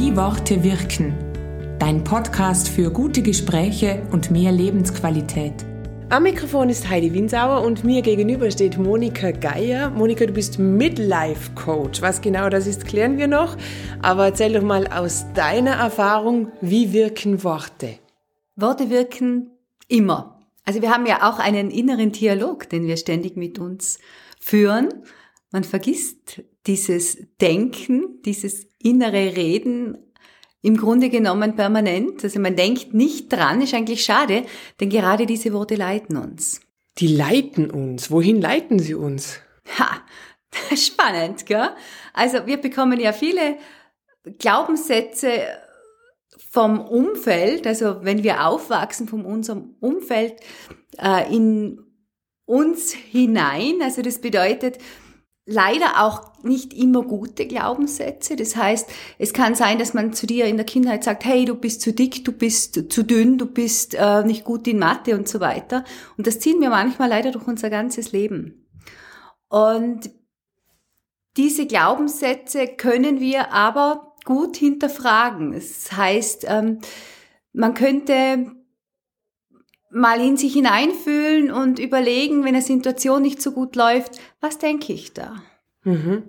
Wie Worte wirken. Dein Podcast für gute Gespräche und mehr Lebensqualität. Am Mikrofon ist Heidi Winsauer und mir gegenüber steht Monika Geier. Monika, du bist Midlife Coach. Was genau das ist, klären wir noch. Aber erzähl doch mal aus deiner Erfahrung, wie wirken Worte? Worte wirken immer. Also wir haben ja auch einen inneren Dialog, den wir ständig mit uns führen. Man vergisst dieses Denken, dieses innere Reden im Grunde genommen permanent. Also man denkt nicht dran, ist eigentlich schade, denn gerade diese Worte leiten uns. Die leiten uns. Wohin leiten sie uns? Ha, spannend, gell? Also wir bekommen ja viele Glaubenssätze vom Umfeld, also wenn wir aufwachsen von unserem Umfeld äh, in uns hinein. Also das bedeutet, leider auch nicht immer gute Glaubenssätze. Das heißt, es kann sein, dass man zu dir in der Kindheit sagt, hey, du bist zu dick, du bist zu dünn, du bist äh, nicht gut in Mathe und so weiter. Und das ziehen wir manchmal leider durch unser ganzes Leben. Und diese Glaubenssätze können wir aber gut hinterfragen. Das heißt, ähm, man könnte mal in sich hineinfühlen und überlegen, wenn eine Situation nicht so gut läuft, was denke ich da? Mhm.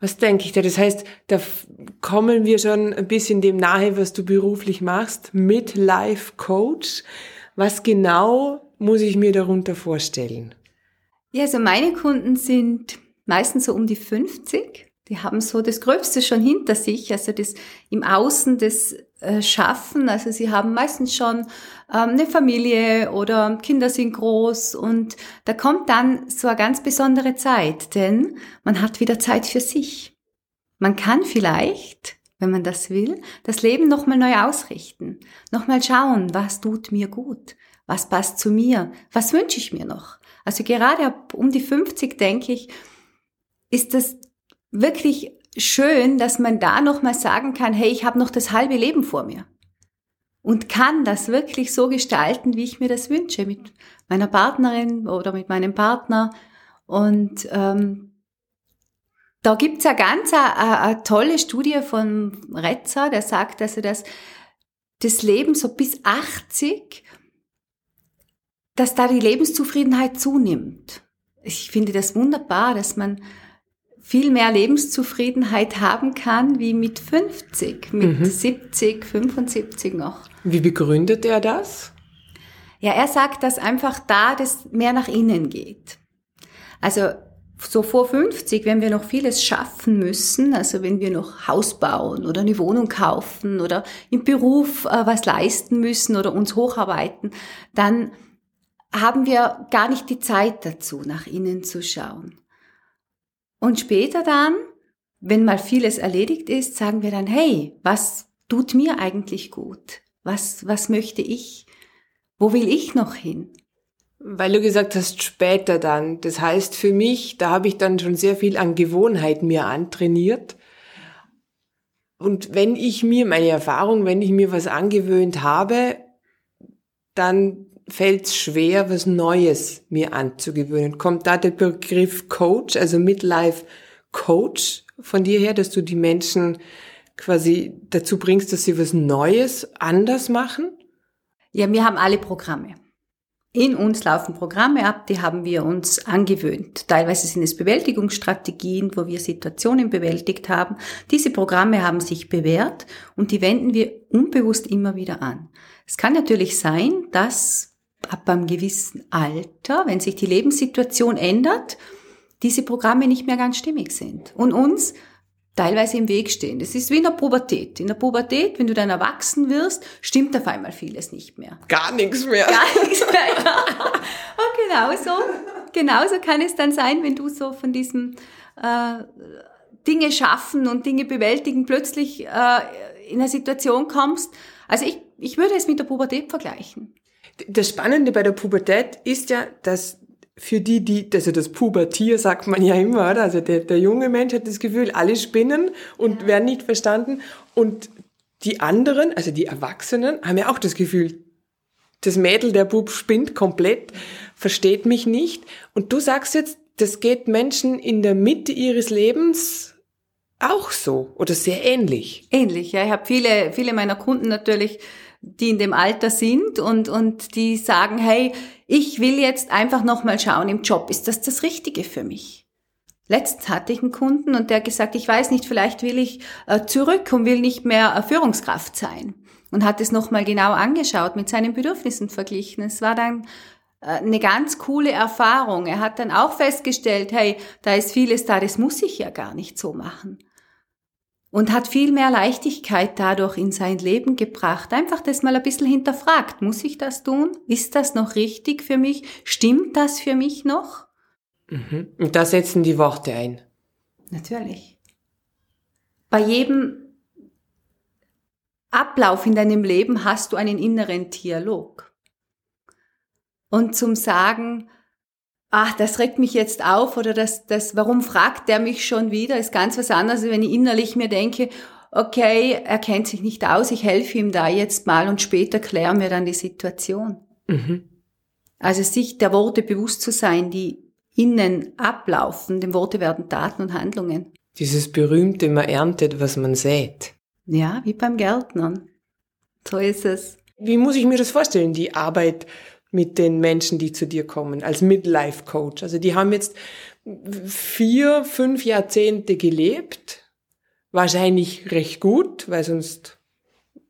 Was denke ich da? Das heißt, da kommen wir schon ein bisschen dem nahe, was du beruflich machst, mit Life Coach. Was genau muss ich mir darunter vorstellen? Ja, also meine Kunden sind meistens so um die 50 die haben so das Gröbste schon hinter sich, also das im Außen das äh, Schaffen. Also sie haben meistens schon ähm, eine Familie oder Kinder sind groß und da kommt dann so eine ganz besondere Zeit, denn man hat wieder Zeit für sich. Man kann vielleicht, wenn man das will, das Leben nochmal neu ausrichten, nochmal schauen, was tut mir gut, was passt zu mir, was wünsche ich mir noch. Also gerade ab um die 50 denke ich, ist das wirklich schön, dass man da nochmal sagen kann, hey, ich habe noch das halbe Leben vor mir. Und kann das wirklich so gestalten, wie ich mir das wünsche, mit meiner Partnerin oder mit meinem Partner. Und ähm, da gibt's ja ganz eine, eine tolle Studie von Retzer, der sagt, dass das Leben so bis 80, dass da die Lebenszufriedenheit zunimmt. Ich finde das wunderbar, dass man viel mehr Lebenszufriedenheit haben kann wie mit 50, mit mhm. 70, 75 noch. Wie begründet er das? Ja, er sagt, dass einfach da das mehr nach innen geht. Also so vor 50, wenn wir noch vieles schaffen müssen, also wenn wir noch Haus bauen oder eine Wohnung kaufen oder im Beruf äh, was leisten müssen oder uns hocharbeiten, dann haben wir gar nicht die Zeit dazu, nach innen zu schauen. Und später dann, wenn mal vieles erledigt ist, sagen wir dann, hey, was tut mir eigentlich gut? Was, was möchte ich? Wo will ich noch hin? Weil du gesagt hast, später dann. Das heißt für mich, da habe ich dann schon sehr viel an Gewohnheit mir antrainiert. Und wenn ich mir meine Erfahrung, wenn ich mir was angewöhnt habe, dann fällt es schwer, was Neues mir anzugewöhnen. Kommt da der Begriff Coach, also Midlife Coach von dir her, dass du die Menschen quasi dazu bringst, dass sie was Neues anders machen? Ja, wir haben alle Programme. In uns laufen Programme ab, die haben wir uns angewöhnt. Teilweise sind es Bewältigungsstrategien, wo wir Situationen bewältigt haben. Diese Programme haben sich bewährt und die wenden wir unbewusst immer wieder an. Es kann natürlich sein, dass ab einem gewissen Alter, wenn sich die Lebenssituation ändert, diese Programme nicht mehr ganz stimmig sind und uns teilweise im Weg stehen. Das ist wie in der Pubertät. In der Pubertät, wenn du dann erwachsen wirst, stimmt auf einmal vieles nicht mehr. Gar nichts mehr. Gar nichts mehr. Und genauso, genauso kann es dann sein, wenn du so von diesem äh, Dinge schaffen und Dinge bewältigen plötzlich äh, in eine Situation kommst. Also ich, ich würde es mit der Pubertät vergleichen. Das Spannende bei der Pubertät ist ja, dass für die, die, also das Pubertier sagt man ja immer, oder? Also der, der junge Mensch hat das Gefühl, alle spinnen und ja. werden nicht verstanden. Und die anderen, also die Erwachsenen, haben ja auch das Gefühl, das Mädel, der Bub spinnt komplett, versteht mich nicht. Und du sagst jetzt, das geht Menschen in der Mitte ihres Lebens auch so oder sehr ähnlich? Ähnlich, ja. Ich habe viele, viele meiner Kunden natürlich, die in dem Alter sind und, und die sagen, hey, ich will jetzt einfach nochmal schauen im Job, ist das das Richtige für mich? Letztens hatte ich einen Kunden und der gesagt, ich weiß nicht, vielleicht will ich äh, zurück und will nicht mehr äh, Führungskraft sein. Und hat es nochmal genau angeschaut, mit seinen Bedürfnissen verglichen. Es war dann äh, eine ganz coole Erfahrung. Er hat dann auch festgestellt, hey, da ist vieles da, das muss ich ja gar nicht so machen und hat viel mehr Leichtigkeit dadurch in sein Leben gebracht. Einfach das mal ein bisschen hinterfragt. Muss ich das tun? Ist das noch richtig für mich? Stimmt das für mich noch? Mhm. Und da setzen die Worte ein. Natürlich. Bei jedem Ablauf in deinem Leben hast du einen inneren Dialog. Und zum Sagen, ach, das regt mich jetzt auf oder das, das, warum fragt der mich schon wieder, ist ganz was anderes, wenn ich innerlich mir denke, okay, er kennt sich nicht aus, ich helfe ihm da jetzt mal und später klären wir dann die Situation. Mhm. Also sich der Worte bewusst zu sein, die innen ablaufen, dem Worte werden Taten und Handlungen. Dieses berühmte, man erntet, was man sät. Ja, wie beim Gärtnern. So ist es. Wie muss ich mir das vorstellen, die Arbeit mit den Menschen, die zu dir kommen, als Midlife Coach. Also die haben jetzt vier, fünf Jahrzehnte gelebt, wahrscheinlich recht gut, weil sonst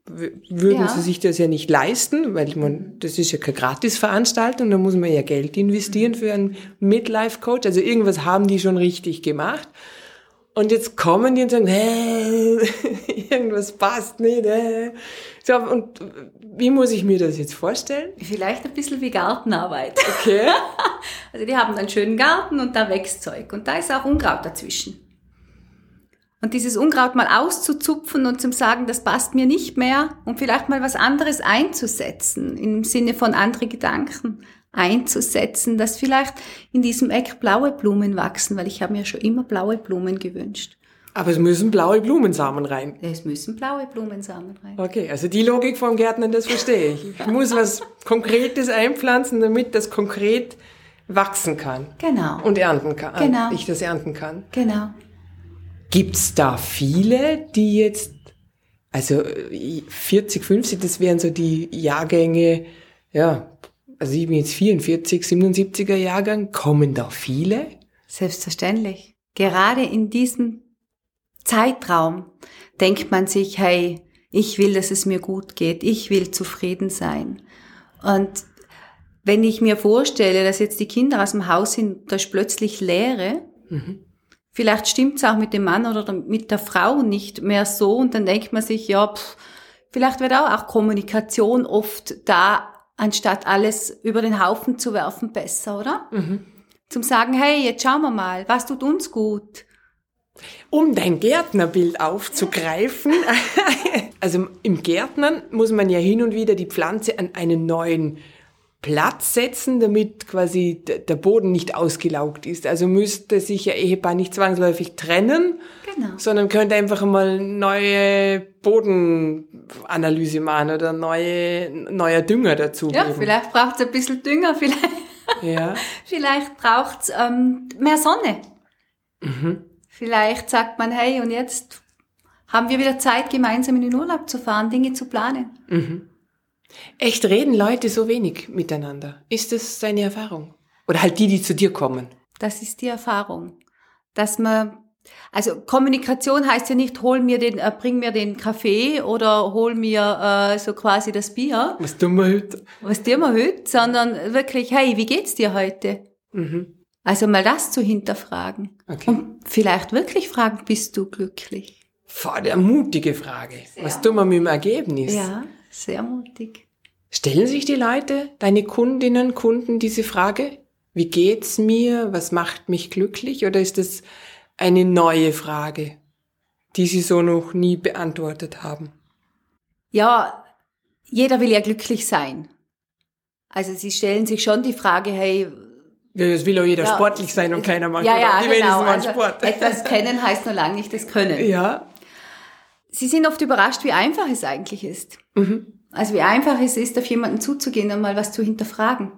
würden ja. sie sich das ja nicht leisten, weil man, das ist ja keine Gratisveranstaltung, da muss man ja Geld investieren für einen Midlife Coach. Also irgendwas haben die schon richtig gemacht. Und jetzt kommen die und sagen, hä, irgendwas passt nicht. Hä. So, und wie muss ich mir das jetzt vorstellen? Vielleicht ein bisschen wie Gartenarbeit. Okay. Also die haben einen schönen Garten und da wächst Zeug und da ist auch Unkraut dazwischen. Und dieses Unkraut mal auszuzupfen und zum sagen, das passt mir nicht mehr und vielleicht mal was anderes einzusetzen, im Sinne von andere Gedanken einzusetzen, dass vielleicht in diesem Eck blaue Blumen wachsen, weil ich habe mir schon immer blaue Blumen gewünscht. Aber es müssen blaue Blumensamen rein. Es müssen blaue Blumensamen rein. Okay, also die Logik vom Gärtner, das verstehe ich. Ich muss was Konkretes einpflanzen, damit das konkret wachsen kann. Genau. Und ernten kann. Genau. Ich das ernten kann. Genau. Gibt's da viele, die jetzt, also 40, 50, das wären so die Jahrgänge, ja, also ich bin jetzt 44, 77er Jahrgang, kommen da viele? Selbstverständlich. Gerade in diesem Zeitraum denkt man sich, hey, ich will, dass es mir gut geht, ich will zufrieden sein. Und wenn ich mir vorstelle, dass jetzt die Kinder aus dem Haus sind, da ist plötzlich Leere, mhm. vielleicht stimmt es auch mit dem Mann oder mit der Frau nicht mehr so und dann denkt man sich, ja, pff, vielleicht wird auch, auch Kommunikation oft da anstatt alles über den Haufen zu werfen, besser, oder? Mhm. Zum sagen, hey, jetzt schauen wir mal, was tut uns gut? Um dein Gärtnerbild aufzugreifen, also im Gärtnern muss man ja hin und wieder die Pflanze an einen neuen Platz setzen, damit quasi der Boden nicht ausgelaugt ist. Also müsste sich ja Ehepaar nicht zwangsläufig trennen, genau. sondern könnte einfach mal neue Bodenanalyse machen oder neue, neuer Dünger dazu. Ja, geben. vielleicht braucht es ein bisschen Dünger, vielleicht, ja. vielleicht braucht es ähm, mehr Sonne. Mhm. Vielleicht sagt man, hey, und jetzt haben wir wieder Zeit, gemeinsam in den Urlaub zu fahren, Dinge zu planen. Mhm. Echt reden Leute so wenig miteinander? Ist das deine Erfahrung? Oder halt die, die zu dir kommen? Das ist die Erfahrung. Dass man, also Kommunikation heißt ja nicht, hol mir den, äh, bring mir den Kaffee oder hol mir äh, so quasi das Bier. Was tun wir heute? Was tun wir heute? Sondern wirklich, hey, wie geht's dir heute? Mhm. Also mal das zu hinterfragen. Okay. Und vielleicht wirklich fragen, bist du glücklich? Voll eine mutige Frage. Sehr Was tun wir mit dem Ergebnis? Ja. Sehr mutig. Stellen sich die Leute, deine Kundinnen, Kunden diese Frage? Wie geht's mir? Was macht mich glücklich? Oder ist das eine neue Frage, die sie so noch nie beantwortet haben? Ja, jeder will ja glücklich sein. Also sie stellen sich schon die Frage, hey, ja, es will auch jeder ja, sportlich sein und keiner mag ja, ja, die genau. also Sport. Etwas kennen heißt nur lange nicht das Können. Ja. Sie sind oft überrascht, wie einfach es eigentlich ist. Mhm. Also wie einfach es ist, auf jemanden zuzugehen und mal was zu hinterfragen.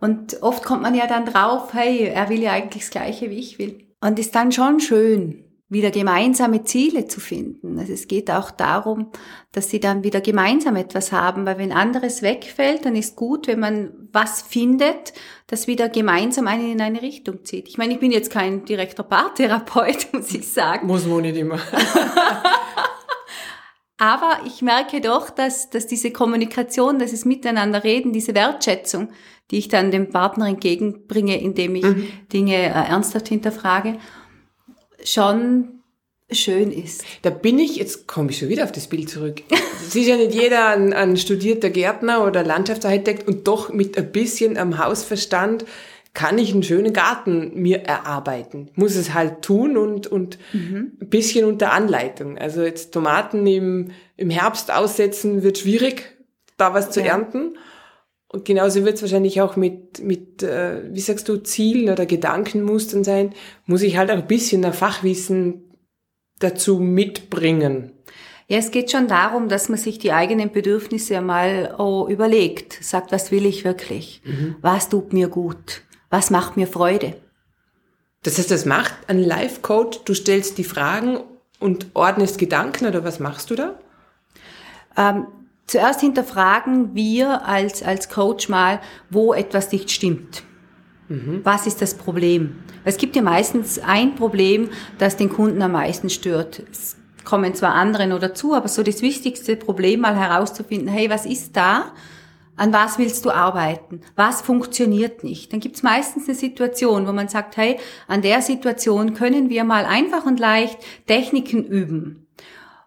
Und oft kommt man ja dann drauf, hey, er will ja eigentlich das Gleiche, wie ich will. Und ist dann schon schön, wieder gemeinsame Ziele zu finden. Also es geht auch darum, dass sie dann wieder gemeinsam etwas haben, weil wenn anderes wegfällt, dann ist gut, wenn man was findet, das wieder gemeinsam einen in eine Richtung zieht. Ich meine, ich bin jetzt kein direkter Paartherapeut, muss ich sagen. Muss man nicht immer. Aber ich merke doch, dass, dass diese Kommunikation, das ist Miteinander reden, diese Wertschätzung, die ich dann dem Partner entgegenbringe, indem ich mhm. Dinge äh, ernsthaft hinterfrage, schon schön ist. Da bin ich, jetzt komme ich schon wieder auf das Bild zurück. Es ist ja nicht jeder ein, ein studierter Gärtner oder Landschaftsarchitekt und doch mit ein bisschen am Hausverstand kann ich einen schönen Garten mir erarbeiten. Muss es halt tun und, und mhm. ein bisschen unter Anleitung. Also jetzt Tomaten im, im Herbst aussetzen wird schwierig, da was zu ja. ernten. Und genauso wird es wahrscheinlich auch mit, mit äh, wie sagst du, Zielen oder Gedankenmustern sein. Muss ich halt auch ein bisschen ein Fachwissen dazu mitbringen. Ja, es geht schon darum, dass man sich die eigenen Bedürfnisse einmal oh, überlegt. Sagt, was will ich wirklich? Mhm. Was tut mir gut? Was macht mir Freude? Das heißt, das macht ein Life-Coach, du stellst die Fragen und ordnest Gedanken oder was machst du da? Ähm, zuerst hinterfragen wir als, als Coach mal, wo etwas nicht stimmt. Mhm. Was ist das Problem? Es gibt ja meistens ein Problem, das den Kunden am meisten stört. Es kommen zwar andere noch dazu, aber so das wichtigste Problem mal herauszufinden, hey, was ist da? An was willst du arbeiten? Was funktioniert nicht? Dann gibt's meistens eine Situation, wo man sagt, hey, an der Situation können wir mal einfach und leicht Techniken üben.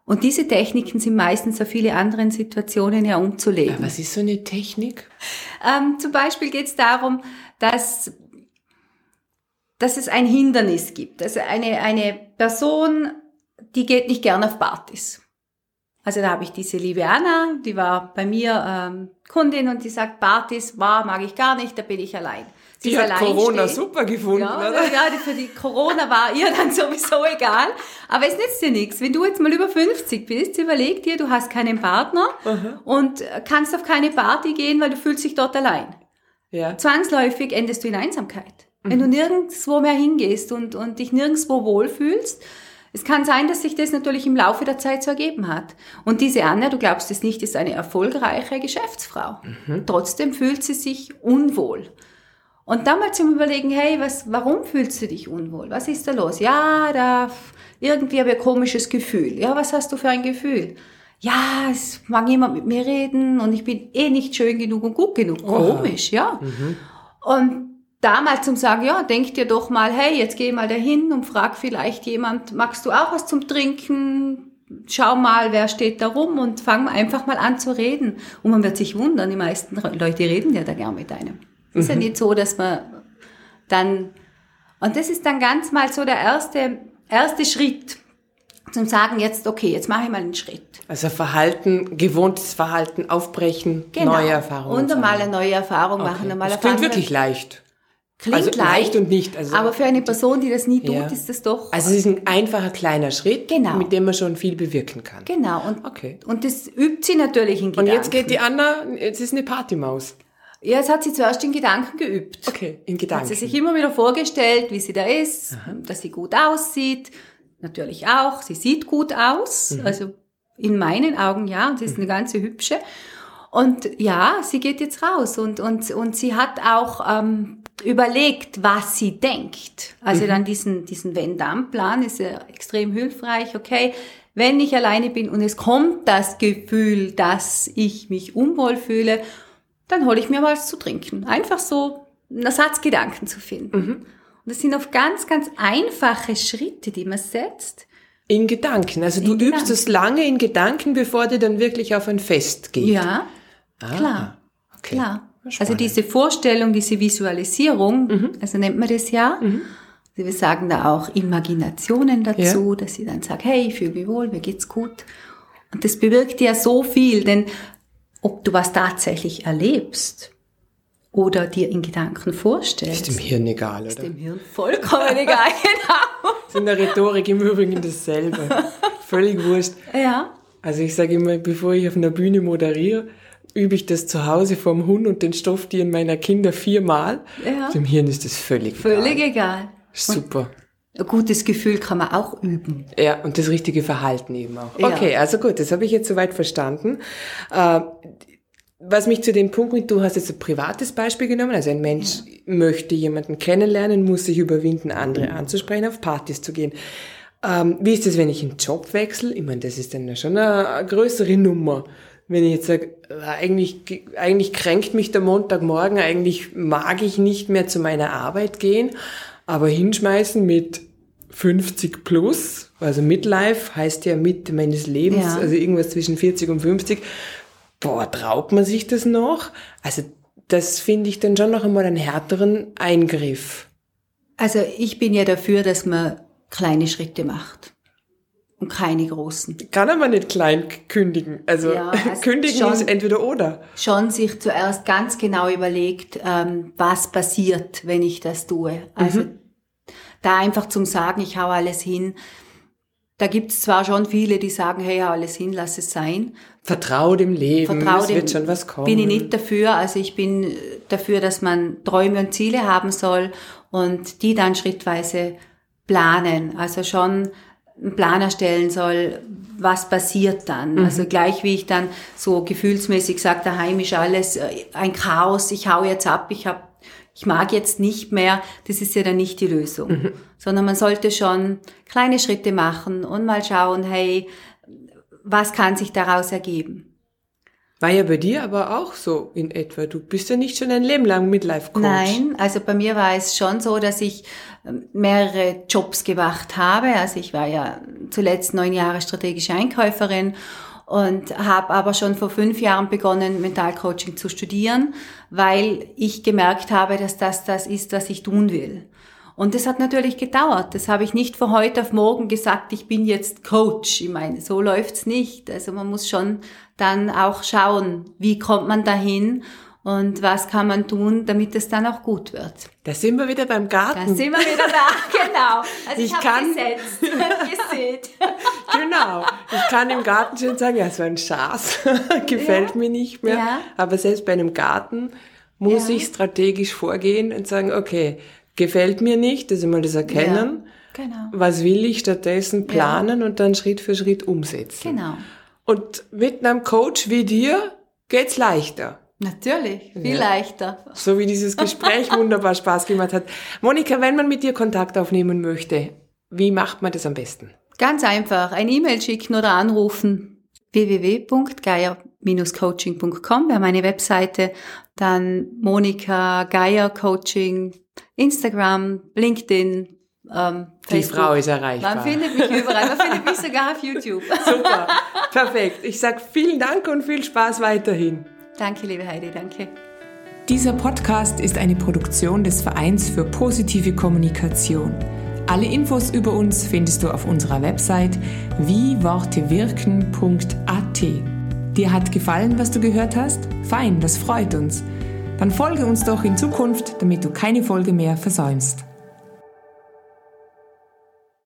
Und diese Techniken sind meistens auf viele andere Situationen ja umzulegen. Ja, was ist so eine Technik? Ähm, zum Beispiel geht's darum, dass, dass es ein Hindernis gibt. Also eine, eine Person, die geht nicht gern auf Partys. Also da habe ich diese liebe Anna, die war bei mir ähm, Kundin und die sagt, Partys war, mag ich gar nicht, da bin ich allein. Sie die hat Corona stehen. super gefunden, ja, oder? Ja, für die Corona war ihr dann sowieso egal. Aber es nützt dir nichts. Wenn du jetzt mal über 50 bist, überleg dir, du hast keinen Partner Aha. und kannst auf keine Party gehen, weil du fühlst dich dort allein. Ja. Zwangsläufig endest du in Einsamkeit. Mhm. Wenn du nirgendwo mehr hingehst und, und dich nirgendwo wohlfühlst, es kann sein, dass sich das natürlich im Laufe der Zeit so ergeben hat. Und diese Anna, du glaubst es nicht, ist eine erfolgreiche Geschäftsfrau. Mhm. Trotzdem fühlt sie sich unwohl. Und dann mal zum Überlegen, hey, was, warum fühlst du dich unwohl? Was ist da los? Ja, da, irgendwie habe ich ein komisches Gefühl. Ja, was hast du für ein Gefühl? Ja, es mag jemand mit mir reden und ich bin eh nicht schön genug und gut genug. Komisch, ja. Mhm. Und damals zum sagen, ja, denk dir doch mal, hey, jetzt geh mal dahin und frag vielleicht jemand, magst du auch was zum Trinken? Schau mal, wer steht da rum und fang einfach mal an zu reden. Und man wird sich wundern, die meisten Leute reden ja da gern mit einem. Es ist mhm. ja nicht so, dass man dann, und das ist dann ganz mal so der erste, erste Schritt, zum sagen jetzt, okay, jetzt mache ich mal einen Schritt. Also Verhalten, gewohntes Verhalten aufbrechen, genau. neue Erfahrungen. Und einmal eine neue Erfahrung okay. machen. Einmal das klingt wirklich leicht. Klingt also leicht, und nicht. Also aber für eine Person, die das nie tut, ja. ist das doch. Also es ist ein einfacher kleiner Schritt, genau. mit dem man schon viel bewirken kann. Genau. Und, okay. und das übt sie natürlich in Gedanken. Und jetzt geht die Anna, jetzt ist eine Partymaus. Ja, jetzt hat sie zuerst in Gedanken geübt. Okay, in Gedanken. Hat sie sich immer wieder vorgestellt, wie sie da ist, Aha. dass sie gut aussieht. Natürlich auch, sie sieht gut aus. Mhm. Also in meinen Augen ja, und sie ist eine ganze hübsche. Und ja, sie geht jetzt raus und, und, und sie hat auch ähm, überlegt, was sie denkt. Also mhm. dann diesen, diesen Wenn-Dann-Plan ist ja extrem hilfreich. Okay, wenn ich alleine bin und es kommt das Gefühl, dass ich mich unwohl fühle, dann hole ich mir was zu trinken. Einfach so einen Ersatzgedanken zu finden. Mhm. Und das sind oft ganz, ganz einfache Schritte, die man setzt. In Gedanken. Also du Gedanken. übst es lange in Gedanken, bevor du dann wirklich auf ein Fest gehst. Ja, ah, klar. Okay. Klar. Spannend. Also diese Vorstellung, diese Visualisierung, mhm. also nennt man das ja. Mhm. Also wir sagen da auch Imaginationen dazu, ja. dass sie dann sagt, hey, ich fühle mich wohl, mir geht's gut. Und das bewirkt ja so viel, denn ob du was tatsächlich erlebst oder dir in Gedanken vorstellst. Ist dem Hirn egal, oder? Ist dem Hirn vollkommen egal, genau. Ist in der Rhetorik im Übrigen dasselbe. Völlig wurscht. Ja. Also ich sage immer, bevor ich auf einer Bühne moderiere, übe ich das zu Hause vom Hund und den Stofftieren meiner Kinder viermal. Ja. Dem Hirn ist das völlig, völlig egal. Völlig egal. Super. ein gutes Gefühl kann man auch üben. Ja, und das richtige Verhalten eben auch. Okay, ja. also gut, das habe ich jetzt soweit verstanden. Äh, was mich zu dem Punkt bringt, du hast jetzt ein privates Beispiel genommen, also ein Mensch ja. möchte jemanden kennenlernen, muss sich überwinden, andere anzusprechen, auf Partys zu gehen. Ähm, wie ist das, wenn ich einen Job wechsle? Ich meine, das ist dann schon eine größere Nummer. Wenn ich jetzt sage, äh, eigentlich, eigentlich kränkt mich der Montagmorgen, eigentlich mag ich nicht mehr zu meiner Arbeit gehen, aber hinschmeißen mit 50 plus, also Midlife heißt ja Mitte meines Lebens, ja. also irgendwas zwischen 40 und 50, boah, traut man sich das noch? Also das finde ich dann schon noch einmal einen härteren Eingriff. Also ich bin ja dafür, dass man kleine Schritte macht und keine großen. Kann aber nicht klein kündigen. Also, ja, also kündigen schon, ist entweder oder. Schon sich zuerst ganz genau überlegt, ähm, was passiert, wenn ich das tue. Also mhm. da einfach zum Sagen, ich hau alles hin. Da gibt's zwar schon viele, die sagen, hey, hau alles hin, lass es sein. Vertrau dem Leben, Vertrau es dem, wird schon was kommen. Bin ich nicht dafür. Also ich bin dafür, dass man Träume und Ziele haben soll und die dann schrittweise planen. Also schon einen Plan erstellen soll, was passiert dann. Mhm. Also gleich wie ich dann so gefühlsmäßig sage, daheim ist alles äh, ein Chaos, ich hau jetzt ab, ich hab, ich mag jetzt nicht mehr, das ist ja dann nicht die Lösung. Mhm. Sondern man sollte schon kleine Schritte machen und mal schauen, hey, was kann sich daraus ergeben? War ja bei dir aber auch so in etwa. Du bist ja nicht schon ein Leben lang Midlife-Coach. Nein, also bei mir war es schon so, dass ich ähm, mehrere Jobs gemacht habe. Also ich war ja zuletzt neun Jahre strategische Einkäuferin und habe aber schon vor fünf Jahren begonnen, Mentalcoaching zu studieren, weil ich gemerkt habe, dass das das ist, was ich tun will. Und das hat natürlich gedauert. Das habe ich nicht von heute auf morgen gesagt, ich bin jetzt Coach. Ich meine, so läuft's nicht. Also man muss schon dann auch schauen, wie kommt man dahin und was kann man tun, damit es dann auch gut wird. Da sind wir wieder beim Garten. Da sind wir wieder da, genau. Also ich, ich kann gesetzt, gesät. genau. Ich kann im Garten schon sagen, ja, so ein Schaß gefällt ja. mir nicht mehr. Ja. Aber selbst bei einem Garten muss ja. ich strategisch vorgehen und sagen, okay, gefällt mir nicht, das ist immer das Erkennen. Genau. Was will ich stattdessen planen und dann Schritt für Schritt umsetzen. Genau. Und mit einem Coach wie dir geht's leichter. Natürlich, viel ja. leichter. So wie dieses Gespräch wunderbar Spaß gemacht hat. Monika, wenn man mit dir Kontakt aufnehmen möchte, wie macht man das am besten? Ganz einfach, ein E-Mail schicken oder anrufen. www.geier-coaching.com wäre meine Webseite. Dann Monika Geier Coaching Instagram, LinkedIn, ähm, Die Frau ist erreichbar. Man findet mich überall. Man findet mich sogar auf YouTube. Super. Perfekt. Ich sage vielen Dank und viel Spaß weiterhin. Danke, liebe Heidi. Danke. Dieser Podcast ist eine Produktion des Vereins für positive Kommunikation. Alle Infos über uns findest du auf unserer Website wiewortewirken.at. Dir hat gefallen, was du gehört hast? Fein, das freut uns. Dann folge uns doch in Zukunft, damit du keine Folge mehr versäumst.